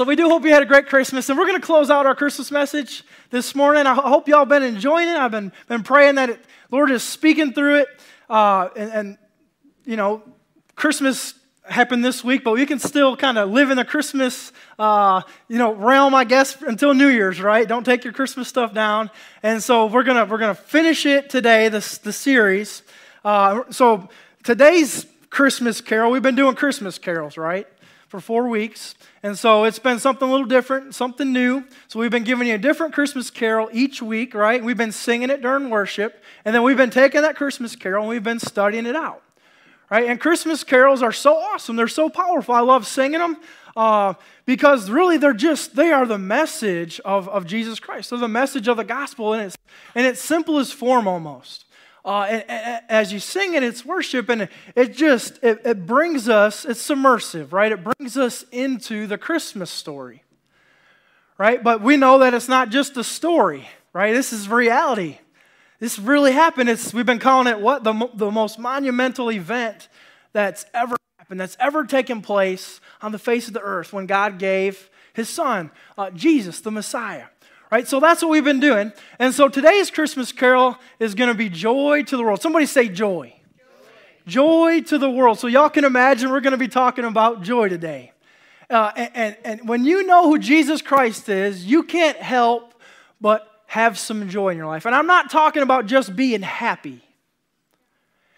So we do hope you had a great Christmas, and we're going to close out our Christmas message this morning. I hope y'all been enjoying it. I've been, been praying that it, Lord is speaking through it, uh, and, and you know, Christmas happened this week, but we can still kind of live in the Christmas, uh, you know, realm, I guess, until New Year's, right? Don't take your Christmas stuff down. And so we're gonna we're gonna finish it today, this the series. Uh, so today's Christmas carol, we've been doing Christmas carols, right? For four weeks. And so it's been something a little different, something new. So we've been giving you a different Christmas carol each week, right? We've been singing it during worship. And then we've been taking that Christmas carol and we've been studying it out, right? And Christmas carols are so awesome. They're so powerful. I love singing them uh, because really they're just, they are the message of, of Jesus Christ. They're the message of the gospel in its, in its simplest form almost. Uh, and, and, as you sing it, it's worship, and it just it, it brings us. It's submersive, right? It brings us into the Christmas story, right? But we know that it's not just a story, right? This is reality. This really happened. It's we've been calling it what the the most monumental event that's ever happened, that's ever taken place on the face of the earth when God gave His Son, uh, Jesus, the Messiah right? So that's what we've been doing. And so today's Christmas carol is going to be Joy to the World. Somebody say joy. Joy, joy to the world. So y'all can imagine we're going to be talking about joy today. Uh, and, and, and when you know who Jesus Christ is, you can't help but have some joy in your life. And I'm not talking about just being happy.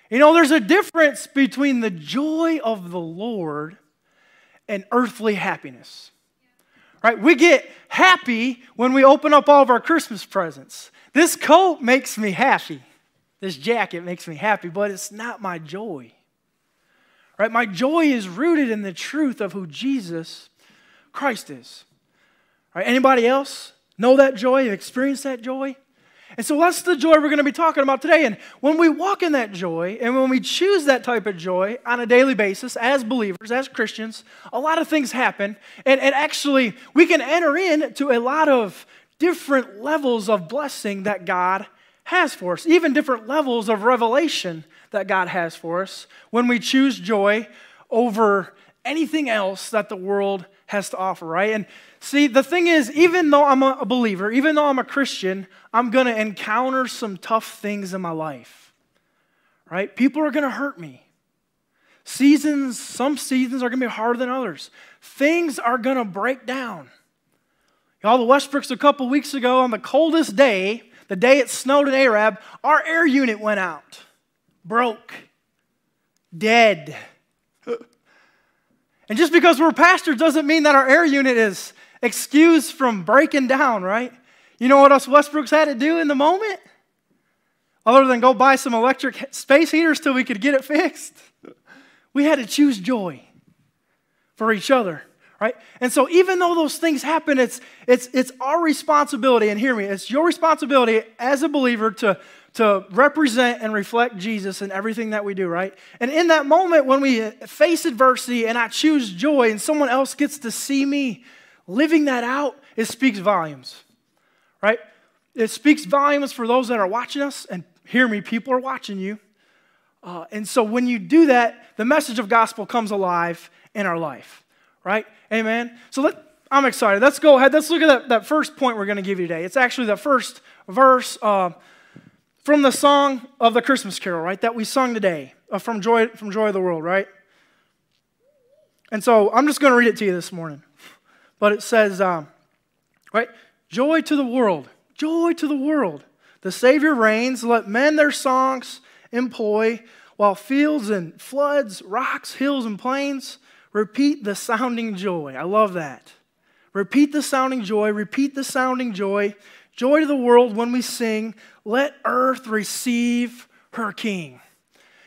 You know, there's a difference between the joy of the Lord and earthly happiness right? We get happy when we open up all of our Christmas presents. This coat makes me happy. This jacket makes me happy, but it's not my joy. Right? My joy is rooted in the truth of who Jesus Christ is. Right? Anybody else know that joy? Have experienced that joy? And so that's the joy we're going to be talking about today. And when we walk in that joy and when we choose that type of joy on a daily basis as believers, as Christians, a lot of things happen. And, and actually, we can enter into a lot of different levels of blessing that God has for us, even different levels of revelation that God has for us when we choose joy over anything else that the world has to offer, right? And see, the thing is, even though I'm a believer, even though I'm a Christian, I'm going to encounter some tough things in my life, right? People are going to hurt me. Seasons, some seasons are going to be harder than others. Things are going to break down. Y'all, the Westbrooks a couple weeks ago on the coldest day, the day it snowed in Arab, our air unit went out, broke, dead. And just because we're pastors doesn't mean that our air unit is excused from breaking down, right? You know what us Westbrooks had to do in the moment? Other than go buy some electric space heaters till we could get it fixed. We had to choose joy for each other, right? And so even though those things happen, it's, it's, it's our responsibility, and hear me, it's your responsibility as a believer to, to represent and reflect Jesus in everything that we do, right? And in that moment when we face adversity and I choose joy and someone else gets to see me living that out, it speaks volumes, right? It speaks volumes for those that are watching us, and hear me, people are watching you. Uh, and so when you do that, the message of gospel comes alive in our life, right? Amen. So let, I'm excited. Let's go ahead. Let's look at that, that first point we're going to give you today. It's actually the first verse. Uh, from the song of the Christmas carol, right, that we sung today, uh, from, Joy, from Joy of the World, right? And so I'm just going to read it to you this morning. But it says, um, right, joy to the world, joy to the world. The Savior reigns, let men their songs employ, while fields and floods, rocks, hills, and plains repeat the sounding joy. I love that. Repeat the sounding joy, repeat the sounding joy. Joy to the world when we sing, Let earth receive her king.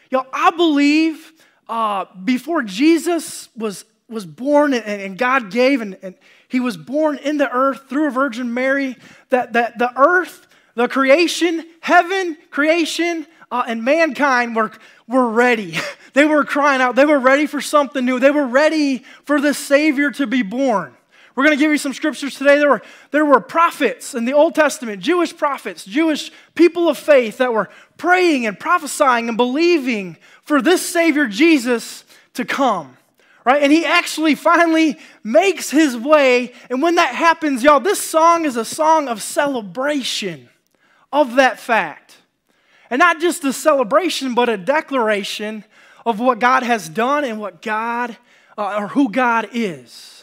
Y'all, I believe uh, before Jesus was, was born and, and God gave, and, and he was born in the earth through a Virgin Mary, that, that the earth, the creation, heaven, creation, uh, and mankind were, were ready. they were crying out. They were ready for something new. They were ready for the Savior to be born. We're going to give you some scriptures today. There were, there were prophets in the Old Testament, Jewish prophets, Jewish people of faith that were praying and prophesying and believing for this Savior Jesus to come. right? And he actually finally makes his way. And when that happens, y'all, this song is a song of celebration of that fact. And not just a celebration, but a declaration of what God has done and what God, uh, or who God is.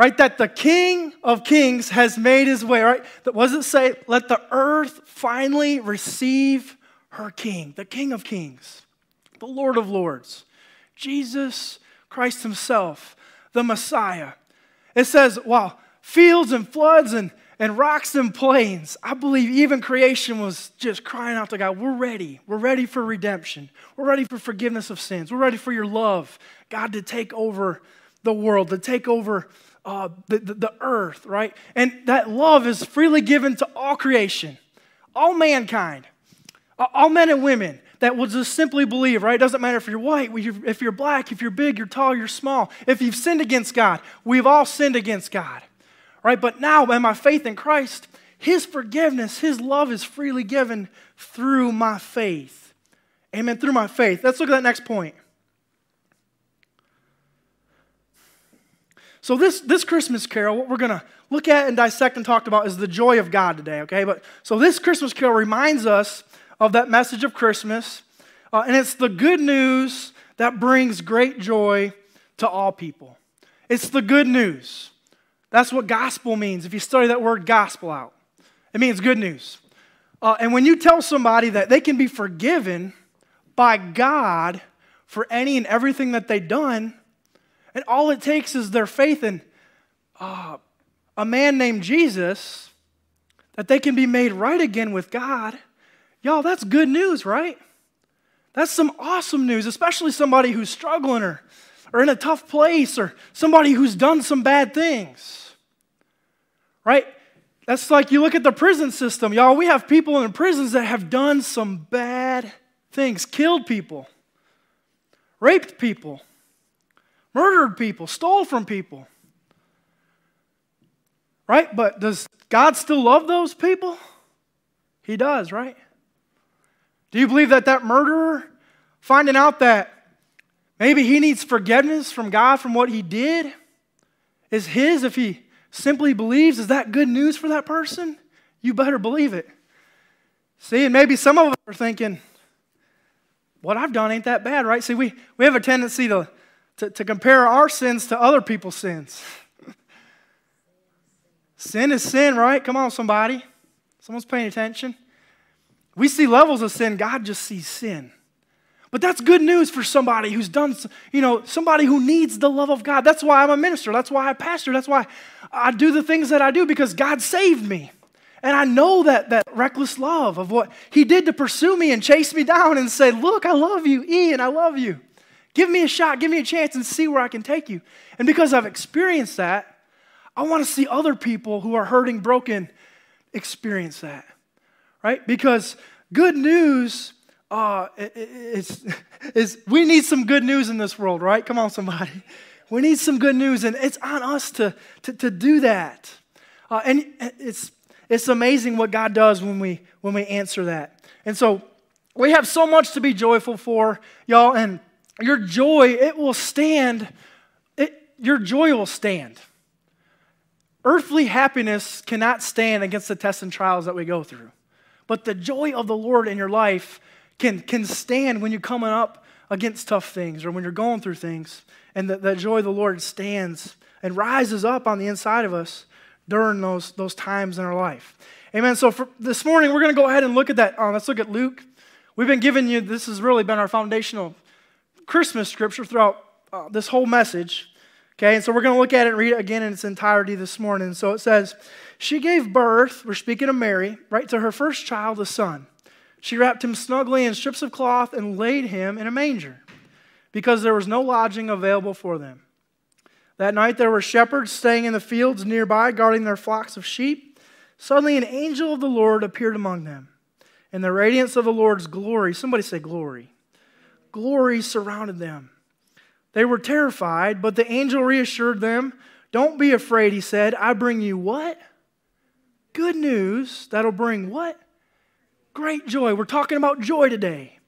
Right? That the King of Kings has made his way, right? What does it say? Let the earth finally receive her King, the King of Kings, the Lord of Lords. Jesus Christ Himself, the Messiah. It says, wow, fields and floods and, and rocks and plains. I believe even creation was just crying out to God, we're ready. We're ready for redemption. We're ready for forgiveness of sins. We're ready for your love, God, to take over the world, to take over uh, the, the, the earth, right? And that love is freely given to all creation, all mankind, all men and women that will just simply believe, right? It doesn't matter if you're white, if you're black, if you're big, you're tall, you're small. If you've sinned against God, we've all sinned against God, right? But now, by my faith in Christ, His forgiveness, His love is freely given through my faith. Amen. Through my faith. Let's look at that next point. So, this, this Christmas carol, what we're going to look at and dissect and talk about is the joy of God today, okay? But so this Christmas carol reminds us of that message of Christmas. Uh, and it's the good news that brings great joy to all people. It's the good news. That's what gospel means. If you study that word gospel out, it means good news. Uh, and when you tell somebody that they can be forgiven by God for any and everything that they've done, and all it takes is their faith in uh, a man named Jesus, that they can be made right again with God Y'all, that's good news, right? That's some awesome news, especially somebody who's struggling or, or in a tough place or somebody who's done some bad things. Right? That's like you look at the prison system. Y'all, we have people in prisons that have done some bad things, killed people, raped people, murdered people, stole from people. Right? But does God still love those people? He does, right? Do you believe that that murderer, finding out that maybe he needs forgiveness from God from what he did, is his if he simply believes? Is that good news for that person? You better believe it. See, and maybe some of us are thinking, what I've done ain't that bad, right? See, we, we have a tendency to, to, to compare our sins to other people's sins. sin is sin, right? Come on, somebody. Someone's paying attention. We see levels of sin, God just sees sin. But that's good news for somebody who's done, you know, somebody who needs the love of God. That's why I'm a minister. That's why I pastor. That's why I do the things that I do because God saved me. And I know that, that reckless love of what He did to pursue me and chase me down and say, Look, I love you, Ian, I love you. Give me a shot, give me a chance and see where I can take you. And because I've experienced that, I want to see other people who are hurting, broken, experience that right? Because good news uh, is, is we need some good news in this world, right? Come on, somebody. We need some good news, and it's on us to, to, to do that. Uh, and it's, it's amazing what God does when we, when we answer that. And so we have so much to be joyful for, y'all, and your joy, it will stand. It, your joy will stand. Earthly happiness cannot stand against the tests and trials that we go through. But the joy of the Lord in your life can, can stand when you're coming up against tough things or when you're going through things. And the, the joy of the Lord stands and rises up on the inside of us during those, those times in our life. Amen. So for this morning, we're going to go ahead and look at that. Uh, let's look at Luke. We've been giving you, this has really been our foundational Christmas scripture throughout uh, this whole message. Okay, and so we're going to look at it and read it again in its entirety this morning. So it says, she gave birth, we're speaking of Mary, right, to her first child, a son. She wrapped him snugly in strips of cloth and laid him in a manger because there was no lodging available for them. That night there were shepherds staying in the fields nearby, guarding their flocks of sheep. Suddenly an angel of the Lord appeared among them. And the radiance of the Lord's glory, somebody say glory, glory surrounded them. They were terrified, but the angel reassured them. Don't be afraid, he said. I bring you what? good news that'll bring what? Great joy. We're talking about joy today.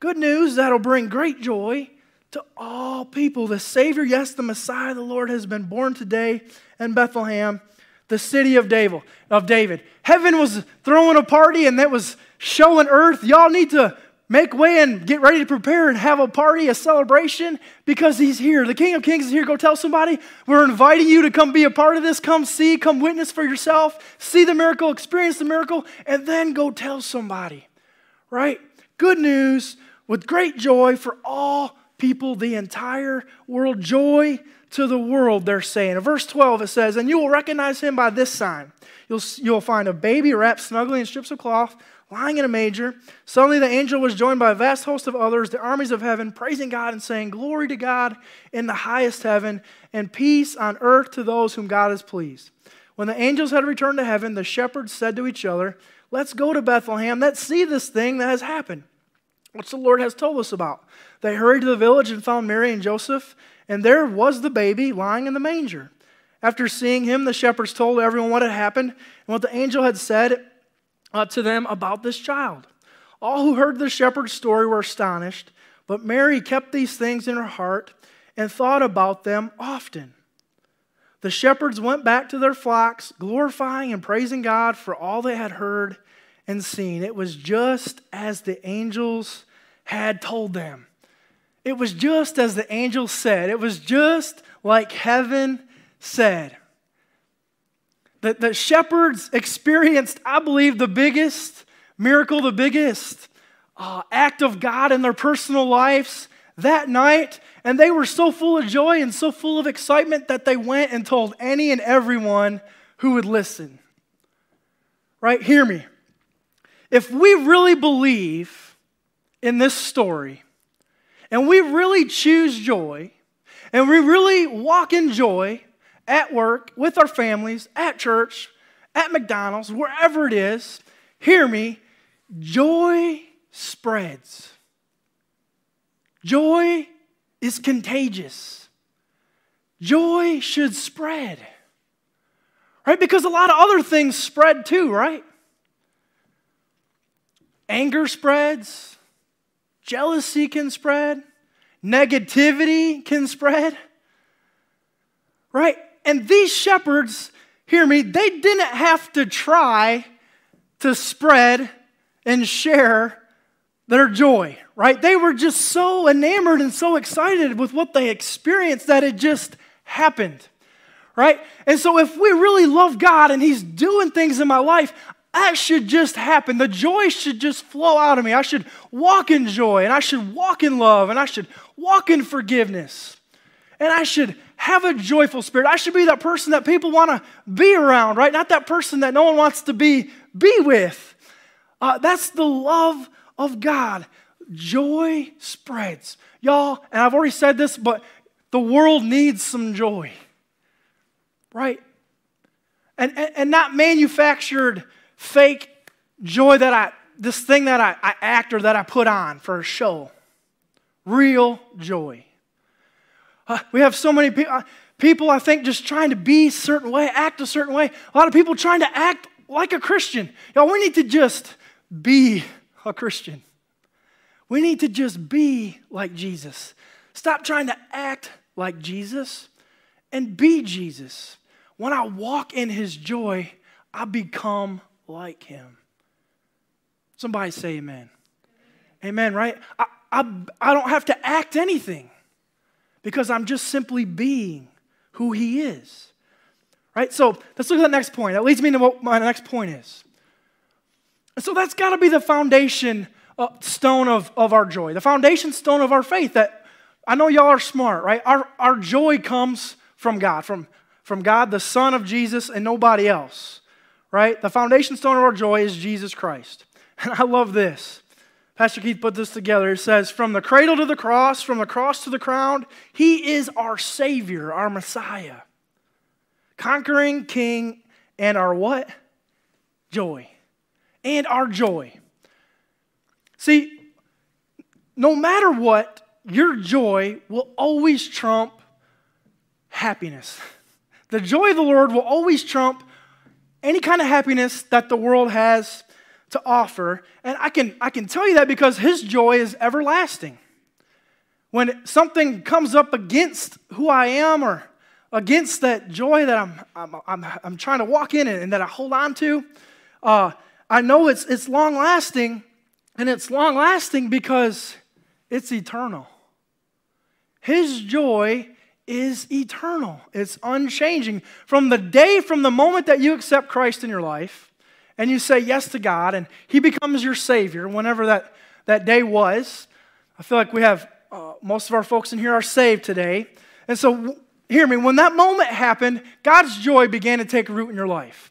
Good news that'll bring great joy to all people. The Savior, yes, the Messiah, the Lord, has been born today in Bethlehem, the city of David. Of David. Heaven was throwing a party and that was showing earth, y'all need to make way and get ready to prepare and have a party, a celebration, because he's here. The King of Kings is here. Go tell somebody. We're inviting you to come be a part of this. Come see, come witness for yourself, see the miracle, experience the miracle, and then go tell somebody. Right? Good news with great joy for all people, the entire world. Joy to the world, they're saying. In verse 12, it says, And you will recognize him by this sign. You'll, you'll find a baby wrapped snugly in strips of cloth lying in a manger. Suddenly the angel was joined by a vast host of others, the armies of heaven, praising God and saying, Glory to God in the highest heaven, and peace on earth to those whom God is pleased. When the angels had returned to heaven, the shepherds said to each other, Let's go to Bethlehem. Let's see this thing that has happened, which the Lord has told us about. They hurried to the village and found Mary and Joseph, and there was the baby lying in the manger. After seeing him, the shepherds told everyone what had happened and what the angel had said uh, to them about this child. All who heard the shepherd's story were astonished, but Mary kept these things in her heart and thought about them often. The shepherds went back to their flocks, glorifying and praising God for all they had heard and seen. It was just as the angels had told them. It was just as the angels said. It was just like heaven said. The, the shepherds experienced, I believe, the biggest miracle, the biggest uh, act of God in their personal lives that night. And they were so full of joy and so full of excitement that they went and told any and everyone who would listen. Right? Hear me. If we really believe in this story, and we really choose joy, and we really walk in joy, at work, with our families, at church, at McDonald's, wherever it is, hear me, joy spreads. Joy is contagious. Joy should spread. Right? Because a lot of other things spread too, right? Anger spreads, jealousy can spread, negativity can spread. Right? And these shepherds, hear me, they didn't have to try to spread and share their joy, right? They were just so enamored and so excited with what they experienced that it just happened, right? And so if we really love God and He's doing things in my life, that should just happen. The joy should just flow out of me. I should walk in joy and I should walk in love and I should walk in forgiveness. And I should have a joyful spirit. I should be that person that people want to be around, right? Not that person that no one wants to be be with. Uh, that's the love of God. Joy spreads. Y'all, and I've already said this, but the world needs some joy, right? And, and, and not manufactured fake joy that I, this thing that I, I act or that I put on for a show. Real joy. Uh, we have so many people, uh, people, I think, just trying to be a certain way, act a certain way. A lot of people trying to act like a Christian. Y'all, we need to just be a Christian. We need to just be like Jesus. Stop trying to act like Jesus and be Jesus. When I walk in his joy, I become like him. Somebody say amen. Amen, right? I, I, I don't have to act anything because I'm just simply being who He is. Right? So let's look at the next point. That leads me to what my next point is. So that's got to be the foundation uh, stone of, of our joy, the foundation stone of our faith. That I know y'all are smart, right? Our, our joy comes from God, from, from God, the Son of Jesus, and nobody else, right? The foundation stone of our joy is Jesus Christ. And I love this. Pastor Keith put this together. It says, From the cradle to the cross, from the cross to the crown, He is our Savior, our Messiah. Conquering King and our what? Joy. And our joy. See, no matter what, your joy will always trump happiness. The joy of the Lord will always trump any kind of happiness that the world has to offer. And I can, I can tell you that because his joy is everlasting. when something comes up against who I am or against that joy that I'm, I'm, I'm, I'm trying to walk in and that I hold on to, uh, I know it's, it's long lasting, and it's long lasting because it's eternal. His joy is eternal, it's unchanging. From the day, from the moment that you accept Christ in your life and you say yes to God and He becomes your Savior, whenever that, that day was, I feel like we have uh, most of our folks in here are saved today. And so, hear me, when that moment happened, God's joy began to take root in your life.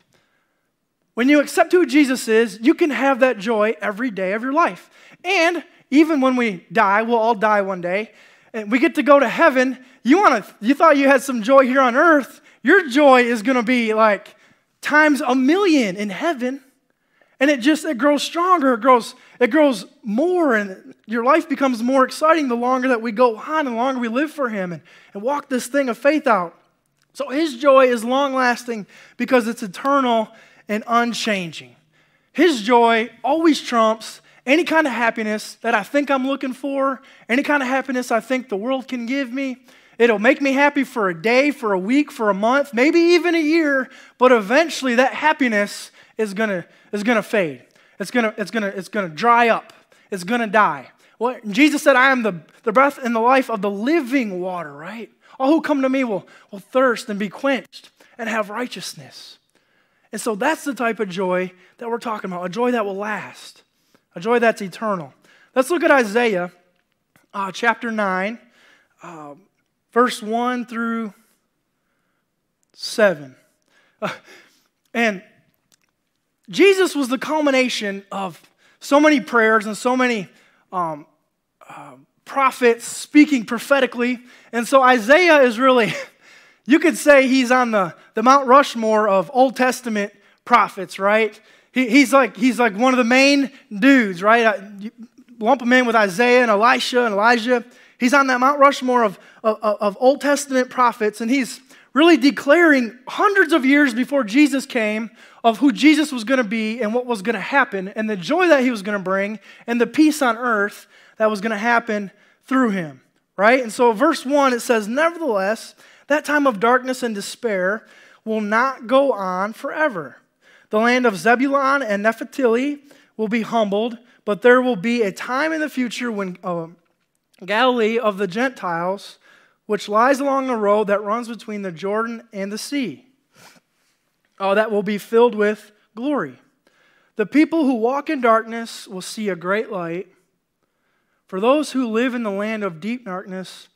When you accept who Jesus is, you can have that joy every day of your life. And even when we die, we'll all die one day, and we get to go to heaven. You want to you thought you had some joy here on earth. Your joy is going to be like times a million in heaven. And it just it grows stronger, it grows it grows more and your life becomes more exciting the longer that we go on and the longer we live for him and, and walk this thing of faith out. So his joy is long lasting because it's eternal and unchanging. His joy always trumps any kind of happiness that I think I'm looking for, any kind of happiness I think the world can give me. It'll make me happy for a day, for a week, for a month, maybe even a year, but eventually that happiness is gonna, is gonna fade. It's gonna, it's gonna, it's gonna dry up. It's gonna die. Well, Jesus said, I am the, the breath and the life of the living water, right? All who come to me will, will thirst and be quenched and have righteousness. And so that's the type of joy that we're talking about a joy that will last, a joy that's eternal. Let's look at Isaiah uh, chapter 9, uh, verse 1 through 7. Uh, and Jesus was the culmination of so many prayers and so many um, uh, prophets speaking prophetically. And so Isaiah is really You could say he's on the, the Mount Rushmore of Old Testament prophets, right? He, he's, like, he's like one of the main dudes, right? Uh, lump him in with Isaiah and Elisha and Elijah. He's on that Mount Rushmore of, of, of Old Testament prophets, and he's really declaring hundreds of years before Jesus came of who Jesus was going to be and what was going to happen, and the joy that he was going to bring, and the peace on earth that was going to happen through him, right? And so, verse 1, it says, Nevertheless, that time of darkness and despair will not go on forever. The land of Zebulun and Naphtali will be humbled, but there will be a time in the future when uh, Galilee of the Gentiles, which lies along the road that runs between the Jordan and the sea, uh, that will be filled with glory. The people who walk in darkness will see a great light. For those who live in the land of deep darkness,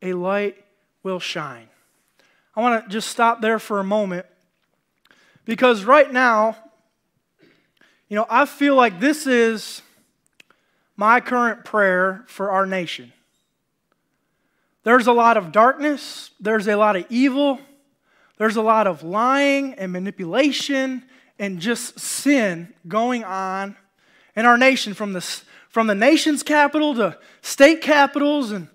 a light will shine. I want to just stop there for a moment because right now, you know, I feel like this is my current prayer for our nation. There's a lot of darkness, there's a lot of evil, there's a lot of lying and manipulation and just sin going on in our nation from the, from the nation's capital to state capitals and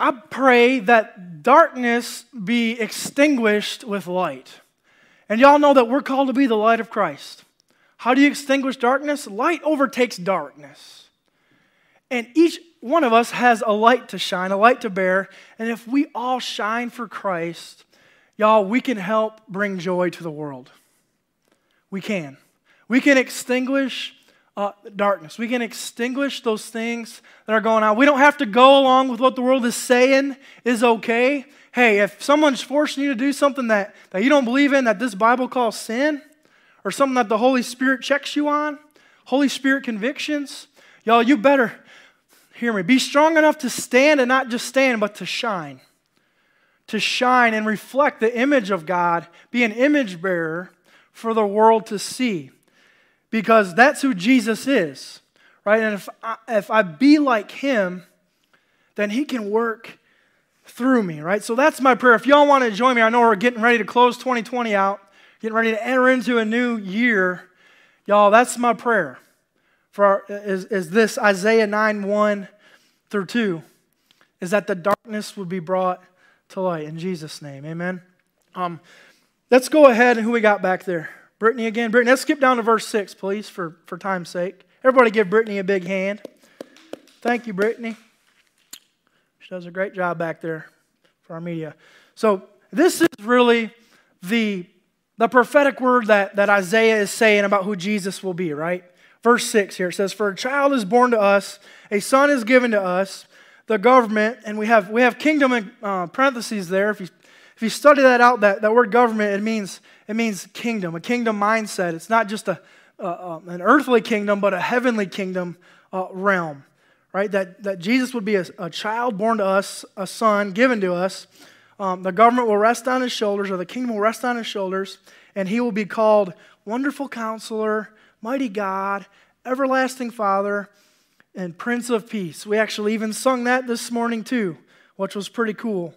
I pray that darkness be extinguished with light. And y'all know that we're called to be the light of Christ. How do you extinguish darkness? Light overtakes darkness. And each one of us has a light to shine, a light to bear. And if we all shine for Christ, y'all, we can help bring joy to the world. We can. We can extinguish uh, darkness. We can extinguish those things that are going on. We don't have to go along with what the world is saying is okay. Hey, if someone's forcing you to do something that, that you don't believe in, that this Bible calls sin, or something that the Holy Spirit checks you on, Holy Spirit convictions, y'all, you better hear me. Be strong enough to stand and not just stand, but to shine. To shine and reflect the image of God, be an image bearer for the world to see because that's who Jesus is, right? And if I, if I be like him, then he can work through me, right? So that's my prayer. If y'all want to join me, I know we're getting ready to close 2020 out, getting ready to enter into a new year. Y'all, that's my prayer for our, is, is this Isaiah 9 1 through 2 is that the darkness would be brought to light in Jesus' name. Amen. Um, let's go ahead and who we got back there. Brittany again. Brittany, let's skip down to verse 6, please, for, for time's sake. Everybody give Brittany a big hand. Thank you, Brittany. She does a great job back there for our media. So this is really the, the prophetic word that, that Isaiah is saying about who Jesus will be, right? Verse 6 here says, For a child is born to us, a son is given to us, the government, and we have, we have kingdom in uh, parentheses there. If you, if you study that out, that, that word government, it means, it means kingdom, a kingdom mindset. It's not just a, an earthly kingdom, but a heavenly kingdom uh, realm, right? That, that Jesus would be a, a, child born to us, a son given to us. Um, the government will rest on his shoulders, or the kingdom will rest on his shoulders, and he will be called Wonderful Counselor, Mighty God, Everlasting Father, and Prince of Peace. We actually even sung that this morning too, which was pretty cool.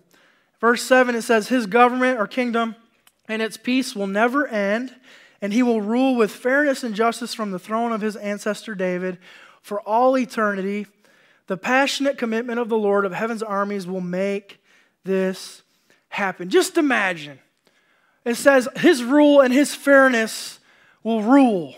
Verse 7 it says, His government or kingdom and its peace will never end, and he will rule with fairness and justice from the throne of his ancestor David for all eternity. The passionate commitment of the Lord of heaven's armies will make this happen. Just imagine. It says his rule and his fairness will rule.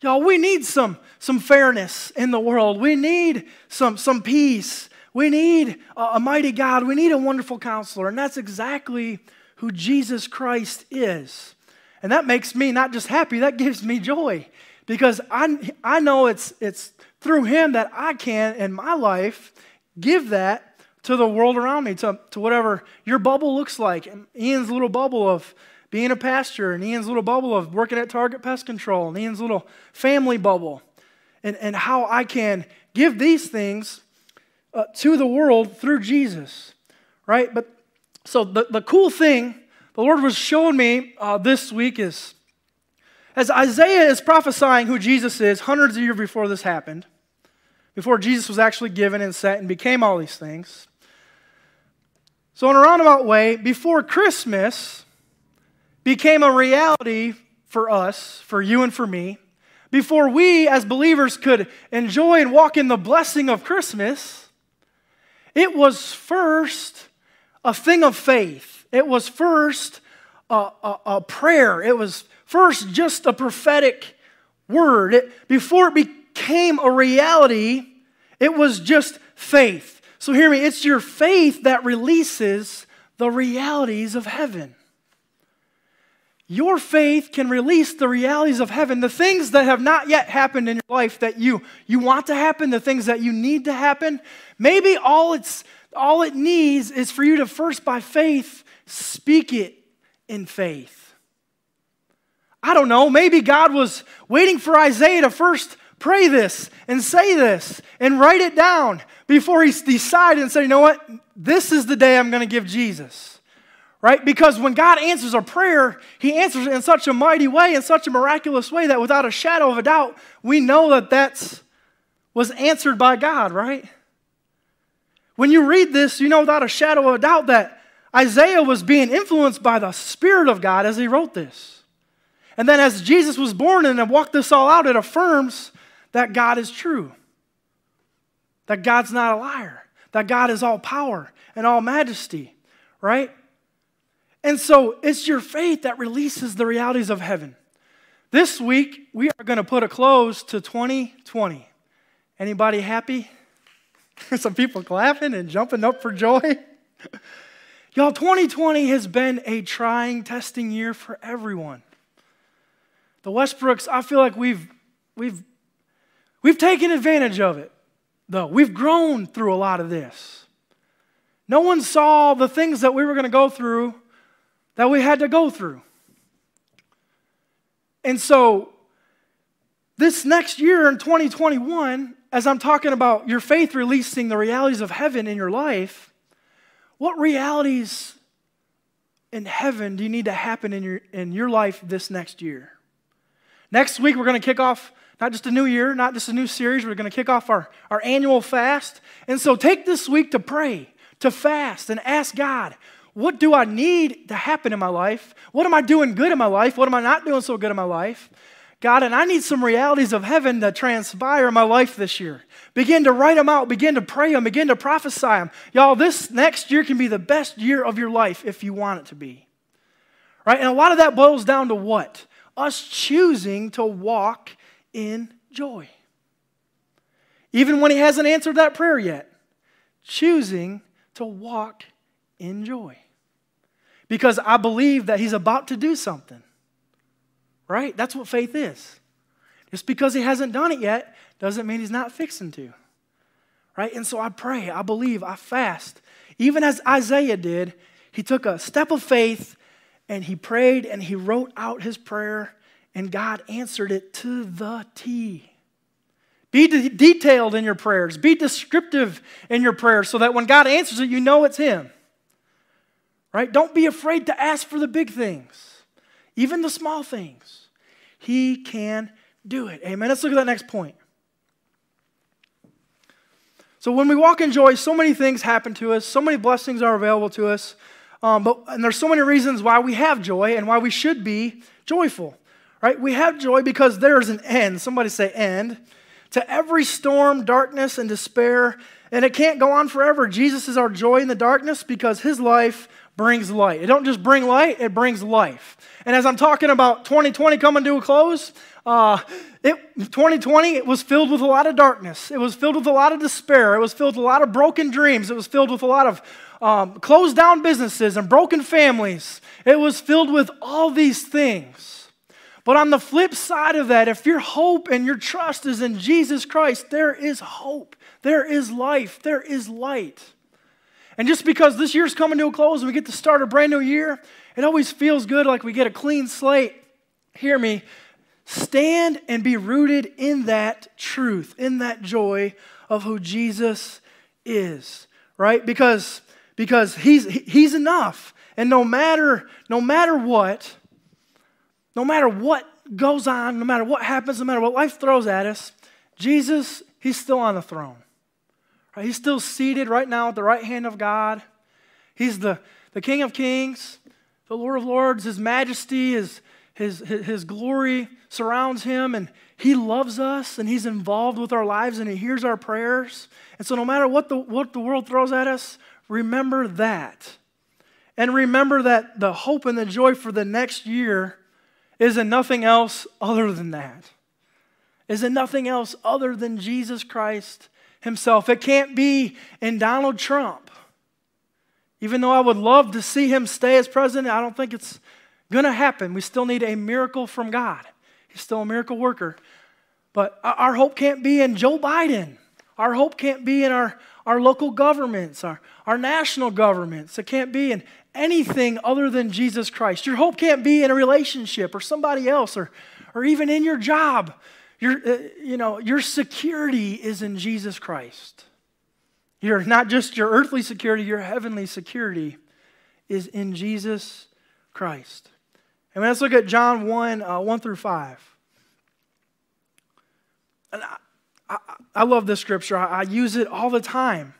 Y'all, we need some, some fairness in the world. We need some, some peace. We need a, a mighty God. We need a wonderful counselor. And that's exactly who Jesus Christ is. And that makes me not just happy, that gives me joy because I, I know it's, it's through Him that I can, in my life, give that to the world around me, to, to whatever your bubble looks like. And Ian's little bubble of being a pastor, and Ian's little bubble of working at Target Pest Control, and Ian's little family bubble, and, and how I can give these things uh, to the world through Jesus, right? But so the, the cool thing the Lord was showing me uh, this week is as Isaiah is prophesying who Jesus is hundreds of years before this happened, before Jesus was actually given and set and became all these things. So, in a roundabout way, before Christmas became a reality for us, for you and for me, before we as believers could enjoy and walk in the blessing of Christmas, it was first a thing of faith. It was first a, a, a prayer. It was first just a prophetic word. It, before it became a reality, it was just faith. So hear me, it's your faith that releases the realities of heaven. Your faith can release the realities of heaven, the things that have not yet happened in your life that you, you want to happen, the things that you need to happen. Maybe all, it's, all it needs is for you to first, by faith, speak it in faith. I don't know, maybe God was waiting for Isaiah to first pray this and say this and write it down before he decided and said, you know what? This is the day I'm going to give Jesus right? Because when God answers a prayer, He answers it in such a mighty way, in such a miraculous way, that without a shadow of a doubt, we know that that was answered by God, right? When you read this, you know without a shadow of a doubt that Isaiah was being influenced by the Spirit of God as he wrote this. And then as Jesus was born and walked this all out, it affirms that God is true, that God's not a liar, that God is all power and all majesty, right? And so it's your faith that releases the realities of heaven. This week, we are going to put a close to 2020. Anybody happy? Some people clapping and jumping up for joy. Y'all, 2020 has been a trying, testing year for everyone. The Westbrooks, I feel like we've, we've, we've taken advantage of it, though. We've grown through a lot of this. No one saw the things that we were going to go through that we had to go through. And so, this next year in 2021, as I'm talking about your faith releasing the realities of heaven in your life, what realities in heaven do you need to happen in your, in your life this next year? Next week, we're going to kick off not just a new year, not just a new series, we're going to kick off our, our annual fast. And so, take this week to pray, to fast, and ask God, what do I need to happen in my life? What am I doing good in my life? What am I not doing so good in my life? God, and I need some realities of heaven to transpire in my life this year. Begin to write them out, begin to pray them, begin to prophesy them. Y'all, this next year can be the best year of your life if you want it to be. Right? And a lot of that boils down to what? Us choosing to walk in joy. Even when He hasn't answered that prayer yet, choosing to walk in joy. Because I believe that He's about to do something. Right? That's what faith is. Just because He hasn't done it yet doesn't mean He's not fixing to. Right? And so I pray, I believe, I fast. Even as Isaiah did, he took a step of faith and he prayed and he wrote out his prayer, and God answered it to the T. Be de- detailed in your prayers, be descriptive in your prayers so that when God answers it, you know it's Him. Right? Don't be afraid to ask for the big things, even the small things. He can do it. Amen. Let's look at that next point. So, when we walk in joy, so many things happen to us, so many blessings are available to us. Um, but, and there's so many reasons why we have joy and why we should be joyful, right? We have joy because there's an end. Somebody say, end. To every storm, darkness, and despair. And it can't go on forever. Jesus is our joy in the darkness because his life brings light. It don't just bring light, it brings life. And as I'm talking about 2020 coming to a close, uh, it, 2020 it was filled with a lot of darkness. It was filled with a lot of despair. It was filled with a lot of broken dreams. It was filled with a lot of um, closed down businesses and broken families. It was filled with all these things. But on the flip side of that, if your hope and your trust is in Jesus Christ, there is hope, there is life, there is light. And just because this year's coming to a close and we get to start a brand new year, it always feels good like we get a clean slate. Hear me. Stand and be rooted in that truth, in that joy of who Jesus is, right? Because, because he's, he's enough. And no matter, no matter what, no matter what goes on, no matter what happens, no matter what life throws at us, Jesus, he's still on the throne. Right? He's still seated right now at the right hand of God. He's the, the King of Kings, the Lord of Lords. His majesty, his, his, his, glory surrounds him, and he loves us, and he's involved with our lives, and he hears our prayers. And so, no matter what the, what the world throws at us, remember that. And remember that the hope and the joy for the next year is it nothing else other than that. Is it nothing else other than Jesus Christ himself. It can't be in Donald Trump. Even though I would love to see him stay as president, I don't think it's going to happen. We still need a miracle from God. He's still a miracle worker. But our hope can't be in Joe Biden. Our hope can't be in our, our local governments, our, our national governments. It can't be in anything other than Jesus Christ. Your hope can't be in a relationship or somebody else or, or even in your job. Your, uh, you know, your security is in Jesus Christ. You're not just your earthly security, your heavenly security is in Jesus Christ. And let's look at John 1 uh, 1 through 5. And I, I, I love this scripture, I, I, use it all the time.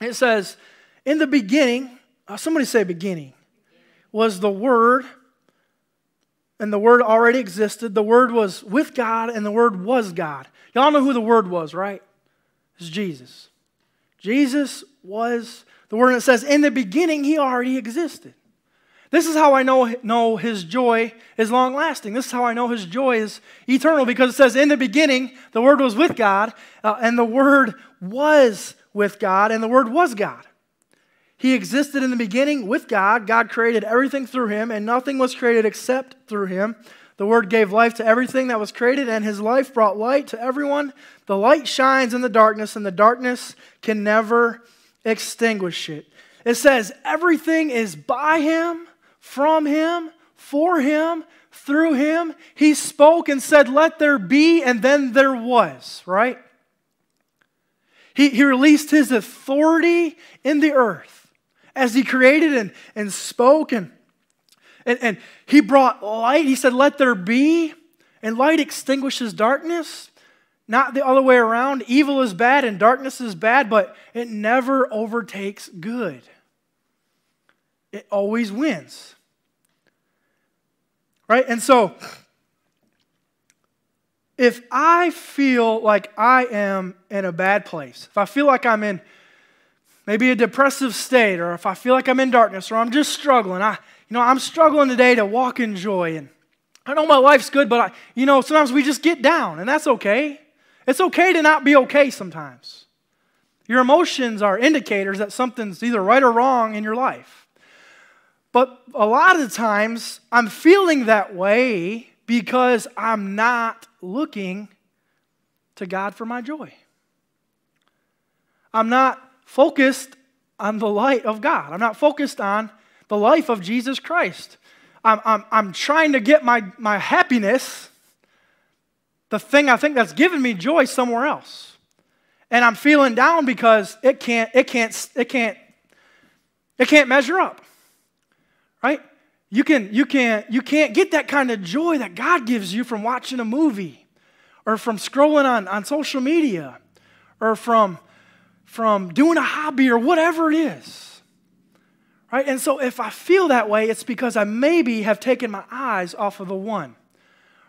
It says, In the beginning, uh, somebody say beginning, was the Word and the Word already existed. The Word was with God, and the Word was God. Y'all know who the Word was, right? It's Jesus. Jesus was the Word, and it says, in the beginning, He already existed. This is how I know, know His joy is long lasting. This is how I know His joy is eternal because it says, in the beginning, the Word was with God, uh, and the Word was with God, and the Word was God. He existed in the beginning with God. God created everything through him, and nothing was created except through him. The Word gave life to everything that was created, and his life brought light to everyone. The light shines in the darkness, and the darkness can never extinguish it. It says, everything is by him, from him, for him, through him. He spoke and said, Let there be, and then there was, right? He, he released his authority in the earth as he created and, and spoke and, and, and he brought light. He said, Let there be. And light extinguishes darkness. Not the other way around. Evil is bad and darkness is bad, but it never overtakes good. It always wins. Right? And so, if I feel like I am in a bad place, if I feel like I'm in maybe a depressive state, or if I feel like I'm in darkness, or I'm just struggling. I, you know, I'm struggling today to walk in joy. And I know my life's good, but I, you know, sometimes we just get down, and that's okay. It's okay to not be okay sometimes. Your emotions are indicators that something's either right or wrong in your life. But a lot of the times, I'm feeling that way because I'm not looking to God for my joy. I'm not focused on the light of God. I'm not focused on the life of Jesus Christ. I'm, I'm, I'm trying to get my, my happiness, the thing I think that's giving me joy, somewhere else. And I'm feeling down because it can't, it can't, it can't, it can't measure up. Right? You, can, you, can't, you can't get that kind of joy that God gives you from watching a movie or from scrolling on, on social media or from, from doing a hobby or whatever it is. Right? And so if I feel that way, it's because I maybe have taken my eyes off of the one.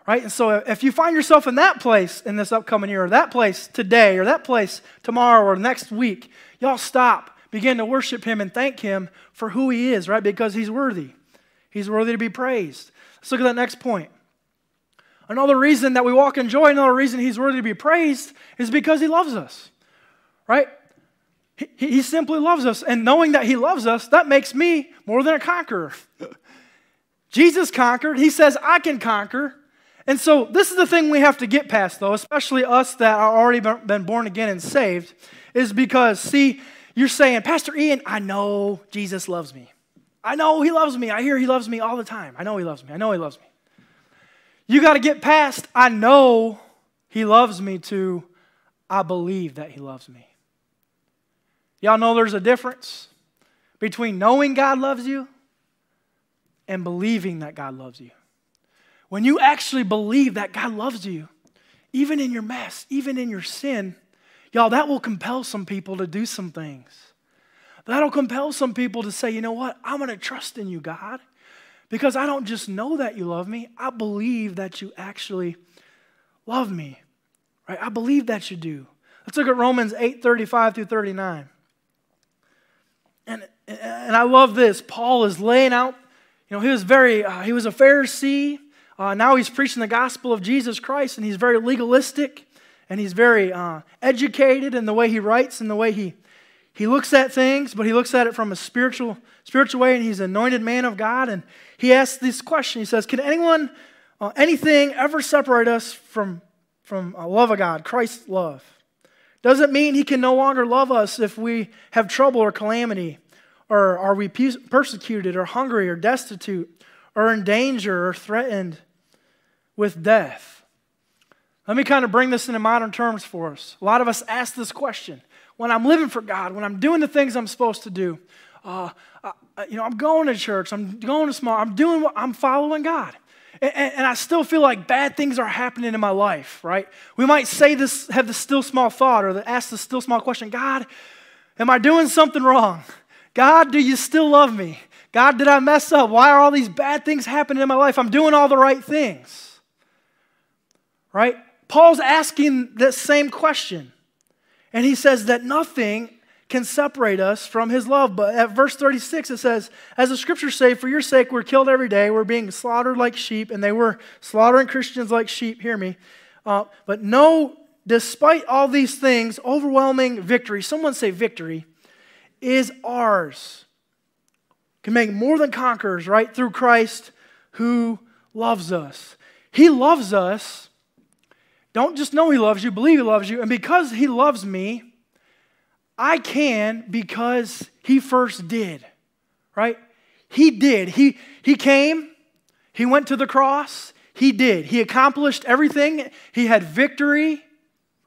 Right? And so if you find yourself in that place in this upcoming year, or that place today, or that place tomorrow, or next week, y'all stop, begin to worship Him and thank Him for who He is, right? Because He's worthy. He's worthy to be praised. Let's look at that next point. Another reason that we walk in joy, another reason He's worthy to be praised, is because He loves us, right? He, he simply loves us. And knowing that He loves us, that makes me more than a conqueror. Jesus conquered. He says, I can conquer. And so, this is the thing we have to get past, though, especially us that are already been born again and saved, is because, see, you're saying, Pastor Ian, I know Jesus loves me. I know he loves me. I hear he loves me all the time. I know he loves me. I know he loves me. You got to get past, I know he loves me, to I believe that he loves me. Y'all know there's a difference between knowing God loves you and believing that God loves you. When you actually believe that God loves you, even in your mess, even in your sin, y'all, that will compel some people to do some things. That'll compel some people to say, you know what? I'm to trust in you, God, because I don't just know that you love me, I believe that you actually love me. Right? I believe that you do. Let's look at Romans 8 35 through 39. And, and I love this. Paul is laying out, you know, he was very, uh, he was a Pharisee. Uh, now he's preaching the gospel of Jesus Christ, and he's very legalistic, and he's very uh, educated in the way he writes and the way he he looks at things, but he looks at it from a spiritual, spiritual way, and he's an anointed man of God. And he asks this question. He says, Can anyone, uh, anything ever separate us from, from a love of God, Christ's love? Doesn't mean he can no longer love us if we have trouble or calamity, or are we persecuted, or hungry, or destitute, or in danger, or threatened with death. Let me kind of bring this into modern terms for us. A lot of us ask this question when I'm living for God, when I'm doing the things I'm supposed to do, uh, uh, you know, I'm going to church, I'm going to small, I'm doing what I'm following God. And, and, I still feel like bad things are happening in my life, right? We might say this, have the still small thought or ask the still small question God, am I doing something wrong? God, do you still love me? God, did I mess up? Why are all these bad things happening in my life? I'm doing all the right things, right? Paul's asking that same question. And he says that nothing can separate us from his love. But at verse 36, it says, As the scriptures say, for your sake we're killed every day, we're being slaughtered like sheep, and they were slaughtering Christians like sheep, hear me. Uh, but no, despite all these things, overwhelming victory, someone say victory, is ours. Can make more than conquerors, right? Through Christ who loves us. He loves us don't just know He loves you, believe He loves you. And because He loves me, I can because He first did, right? He did. He, he came, He went to the cross, He did. He accomplished everything. He had victory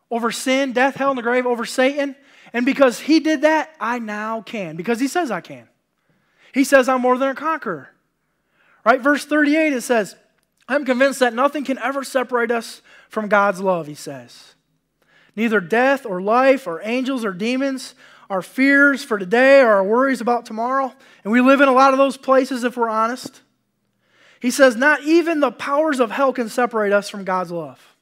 over sin, death, hell, and the grave, over Satan. And because He did that, I now can, because He says I can. He says I'm more than a conqueror. Right? Verse 38, it says, I'm convinced that nothing can ever separate us from God's love, he says. Neither death or life or angels or demons, our fears for today or our worries about tomorrow. And we live in a lot of those places if we're honest. He says, Not even the powers of hell can separate us from God's love.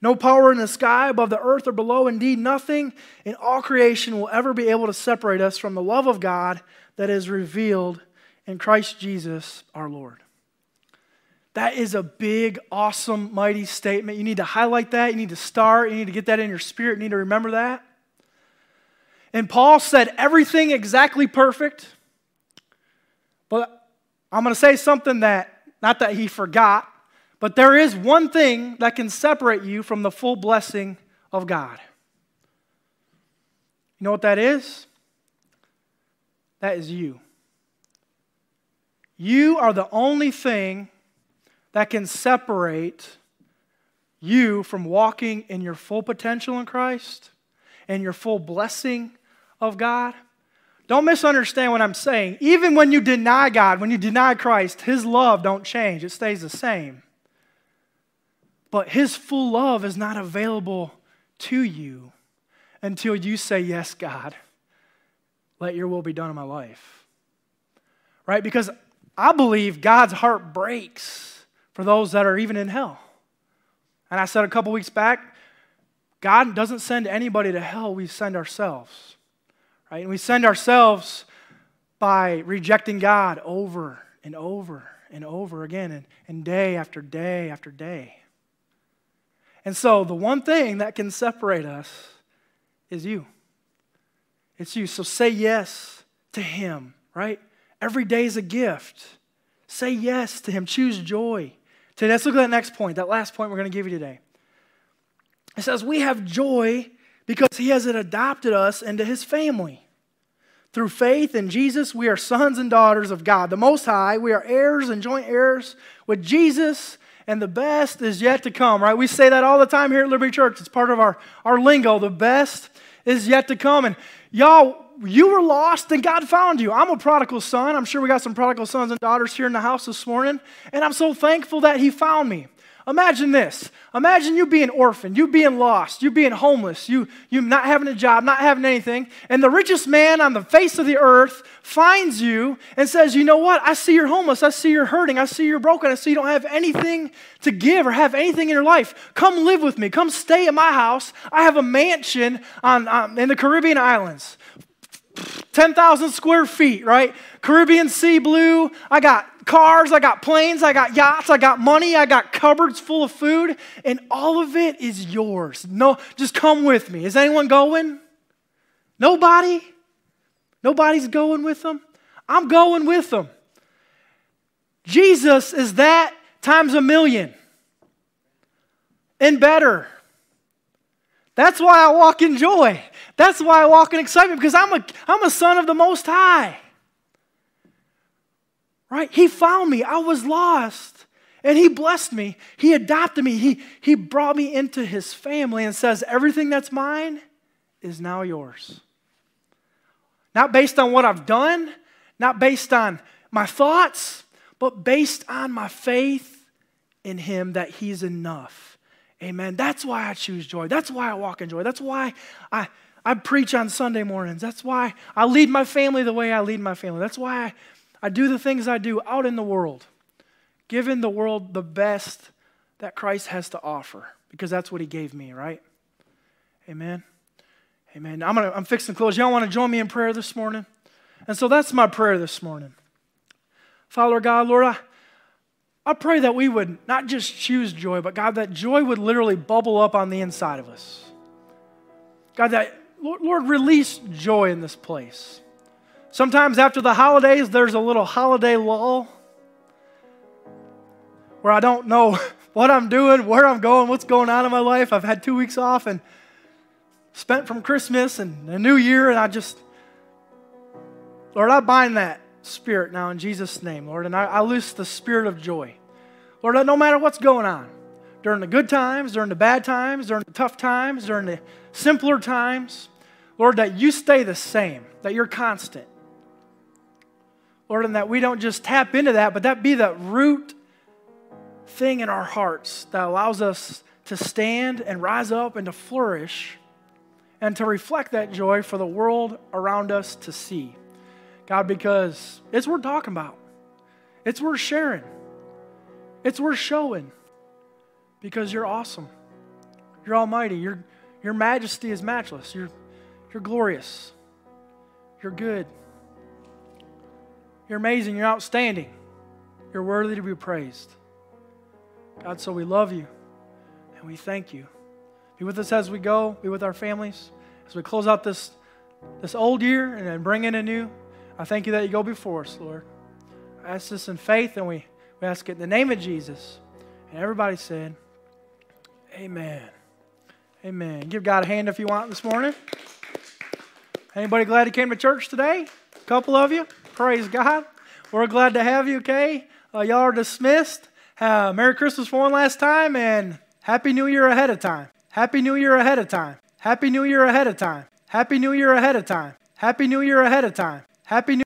No power in the sky, above the earth, or below. Indeed, nothing in all creation will ever be able to separate us from the love of God that is revealed in Christ Jesus our Lord. That is a big, awesome, mighty statement. You need to highlight that. You need to start. You need to get that in your spirit. You need to remember that. And Paul said everything exactly perfect. But I'm going to say something that, not that he forgot, but there is one thing that can separate you from the full blessing of God. You know what that is? That is you. You are the only thing that can separate you from walking in your full potential in Christ and your full blessing of God. Don't misunderstand what I'm saying. Even when you deny God, when you deny Christ, his love don't change. It stays the same. But his full love is not available to you until you say, Yes, God, let your will be done in my life. Right? Because I believe God's heart breaks for those that are even in hell. And I said a couple weeks back, God doesn't send anybody to hell, we send ourselves. Right? And we send ourselves by rejecting God over and over and over again, and, and day after day after day. And so, the one thing that can separate us is you. It's you. So, say yes to Him, right? Every day is a gift. Say yes to Him. Choose joy. Today, let's look at that next point, that last point we're going to give you today. It says, We have joy because He has adopted us into His family. Through faith in Jesus, we are sons and daughters of God, the Most High. We are heirs and joint heirs with Jesus, and the best is yet to come, right? We say that all the time here at Liberty Church. It's part of our, our lingo. The best is yet to come. And y'all, you were lost and God found you. I'm a prodigal son. I'm sure we got some prodigal sons and daughters here in the house this morning. And I'm so thankful that He found me. Imagine this. Imagine you being orphaned, you being lost, you being homeless, you, you not having a job, not having anything, and the richest man on the face of the earth finds you and says, You know what? I see you're homeless. I see you're hurting. I see you're broken. I see you don't have anything to give or have anything in your life. Come live with me. Come stay at my house. I have a mansion on, in the Caribbean islands. 10,000 square feet, right? Caribbean Sea blue. I got cars, I got planes, I got yachts, I got money, I got cupboards full of food, and all of it is yours. No, just come with me. Is anyone going? Nobody? Nobody's going with them? I'm going with them. Jesus is that times a million and better. That's why I walk in joy. That's why I walk in excitement because I'm a, I'm a son of the Most High. Right? He found me. I was lost. And He blessed me. He adopted me. He, he brought me into His family and says, Everything that's mine is now yours. Not based on what I've done, not based on my thoughts, but based on my faith in Him that He's enough. Amen. That's why I choose joy. That's why I walk in joy. That's why I, I preach on Sunday mornings. That's why I lead my family the way I lead my family. That's why I, do the things I do out in the world, giving the world the best that Christ has to offer, because that's what He gave me, right? Amen. Amen. I'm, gonna, I'm fixing to close. Y'all want to join me in prayer this morning? And so that's my prayer this morning. Father God, Lord, I, I pray that we would not just choose joy, but God, that joy would literally bubble up on the inside of us. God, that Lord, Lord, release joy in this place. Sometimes after the holidays, there's a little holiday lull where I don't know what I'm doing, where I'm going, what's going on in my life. I've had two weeks off and spent from Christmas and a new year, and I just, Lord, I bind that spirit now in Jesus' name, Lord, and I, I loose the spirit of joy. Lord, no matter what's going on, during the good times, during the bad times, during the tough times, during the simpler times, Lord, that you stay the same, that you're constant. Lord, and that we don't just tap into that, but that be the root thing in our hearts that allows us to stand and rise up and to flourish and to reflect that joy for the world around us to see. God, because it's worth talking about, it's worth sharing, it's worth showing because you're awesome. You're almighty. Your, your majesty is matchless. You're you're glorious. You're good. You're amazing. You're outstanding. You're worthy to be praised. God, so we love you and we thank you. Be with us as we go, be with our families. As we close out this this old year and then bring in a new. I thank you that you go before us, Lord. I ask this in faith and we, we ask it in the name of Jesus. And everybody said, Amen. Amen. Give God a hand if you want this morning. Anybody glad you came to church today? A couple of you? Praise God. We're glad to have you, okay? Uh, y'all are dismissed. Uh, Merry Christmas for one last time and Happy New Year ahead of time. Happy New Year ahead of time. Happy New Year ahead of time. Happy New Year ahead of time. Happy New Year ahead of time. Happy New